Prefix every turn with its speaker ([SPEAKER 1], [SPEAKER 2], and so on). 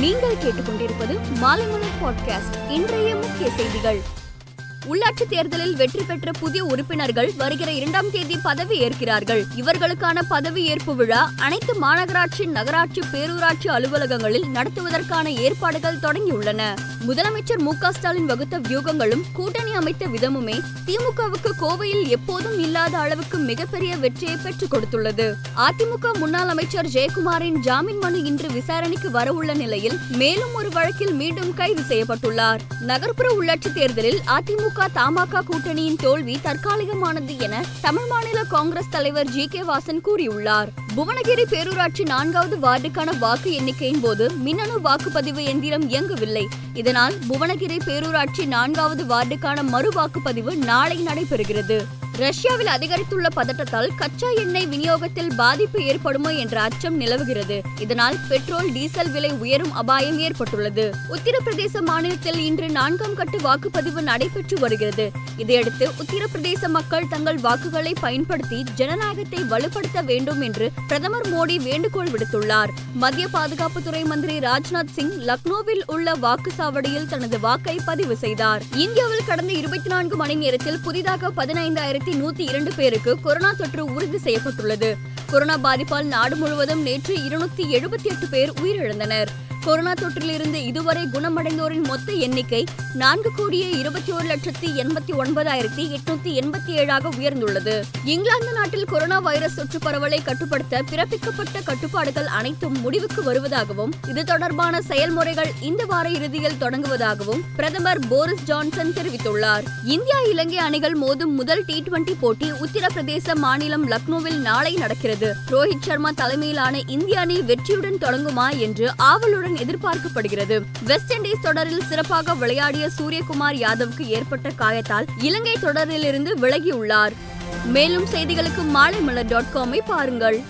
[SPEAKER 1] நீங்கள் கேட்டுக்கொண்டிருப்பது மாலைமலர் பாட்காஸ்ட் இன்றைய முக்கிய செய்திகள். உள்ளாட்சி தேர்தலில் வெற்றி பெற்ற புதிய உறுப்பினர்கள் வருகிற இரண்டாம் தேதி பதவி ஏற்கிறார்கள். இவர்களுக்கான பதவி ஏற்பு விழா அனைத்து மாநகராட்சி நகராட்சி பேரூராட்சி அலுவலகங்களில் நடத்துவதற்கான ஏற்பாடுகள் தொடங்கியுள்ளன. முதலமைச்சர் மு ஸ்டாலின் வகுத்த வியூகங்களும் கூட்டணி அமைத்த விதமுமே திமுகவுக்கு கோவையில் எப்போதும் இல்லாத அளவுக்கு மிகப்பெரிய வெற்றியை பெற்றுக் கொடுத்துள்ளது. அதிமுக முன்னாள் அமைச்சர் ஜெயக்குமாரின் ஜாமீன் மனு இன்று விசாரணைக்கு வரவுள்ள நிலையில் மேலும் ஒரு வழக்கில் மீண்டும் கைது செய்யப்பட்டுள்ளார். நகர்ப்புற உள்ளாட்சி தேர்தலில் அதிமுக தமாக கூட்டணியின் தோல்வி தற்காலிகமானது என தமிழ் மாநில காங்கிரஸ் தலைவர் ஜி கே வாசன் கூறியுள்ளார். புவனகிரி பேரூராட்சி நான்காவது வார்டுக்கான வாக்கு எண்ணிக்கையின் போது மின்னணு வாக்குப்பதிவு எந்திரம் இயங்கவில்லை. இதனால் புவனகிரி பேரூராட்சி நான்காவது வார்டுக்கான மறு வாக்குப்பதிவு நாளை நடைபெறுகிறது. ரஷ்யாவில் அதிகரித்துள்ள பதட்டத்தால் கச்சா எண்ணெய் விநியோகத்தில் பாதிப்பு ஏற்படுமோ என்ற அச்சம் நிலவுகிறது. இதனால் பெட்ரோல் டீசல் விலை உயரும் அபாயம் ஏற்பட்டுள்ளது. உத்தரப்பிரதேச மாநிலத்தில் இன்று நான்காம் கட்டு வாக்குப்பதிவு நடைபெற்று வருகிறது. இதையடுத்து உத்தரப்பிரதேச மக்கள் தங்கள் வாக்குகளை பயன்படுத்தி ஜனநாயகத்தை வலுப்படுத்த வேண்டும் என்று பிரதமர் மோடி வேண்டுகோள் விடுத்துள்ளார். மத்திய பாதுகாப்புத்துறை மந்திரி ராஜ்நாத் சிங் லக்னோவில் உள்ள வாக்குச்சாவடியில் தனது வாக்கை பதிவு செய்தார். இந்தியாவில் கடந்த இருபத்தி நான்கு மணி நேரத்தில் புதிதாக பதினைந்தாயிரத்தி ஆயிரத்தி நூத்தி இரண்டு பேருக்கு கொரோனா தொற்று உறுதி செய்யப்பட்டுள்ளது. கொரோனா பாதிப்பால் நாடு முழுவதும் நேற்று இருநூத்தி எழுபத்தி எட்டு பேர் உயிரிழந்தனர். கொரோனா தொற்றிலிருந்து இதுவரை குணமடைந்தோரின் மொத்த எண்ணிக்கை நான்கு கோடியே இருபத்தி ஒரு லட்சத்தி எண்பத்தி ஒன்பதாயிரத்தி எட்நூத்தி எண்பத்தி ஏழாக உயர்ந்துள்ளது. இங்கிலாந்து நாட்டில் கொரோனா வைரஸ் தொற்று பரவலை கட்டுப்படுத்த பிறப்பிக்கப்பட்ட கட்டுப்பாடுகள் அனைத்தும் முடிவுக்கு வருவதாகவும் இது தொடர்பான செயல்முறைகள் இந்த வார இறுதியில் தொடங்குவதாகவும் பிரதமர் போரிஸ் ஜான்சன் தெரிவித்துள்ளார். இந்தியா இலங்கை அணிகள் மோதும் முதல் டி டுவெண்டி போட்டி உத்தரப்பிரதேச மாநிலம் லக்னோவில் நாளை நடக்கிறது. ரோஹித் சர்மா தலைமையிலான இந்திய அணி வெற்றியுடன் தொடங்குமா என்று ஆவலுடன் ஆவலுடன் எதிர்பார்க்கப்படுகிறது. வெஸ்ட் இண்டீஸ் தொடரில் சிறப்பாக விளையாடிய சூரியகுமார் யாதவுக்கு ஏற்பட்ட காயத்தால் இலங்கை தொடரிலிருந்து விலகியுள்ளார். மேலும் செய்திகளுக்கு மாலை மலர் டாட் காமை பாருங்கள்.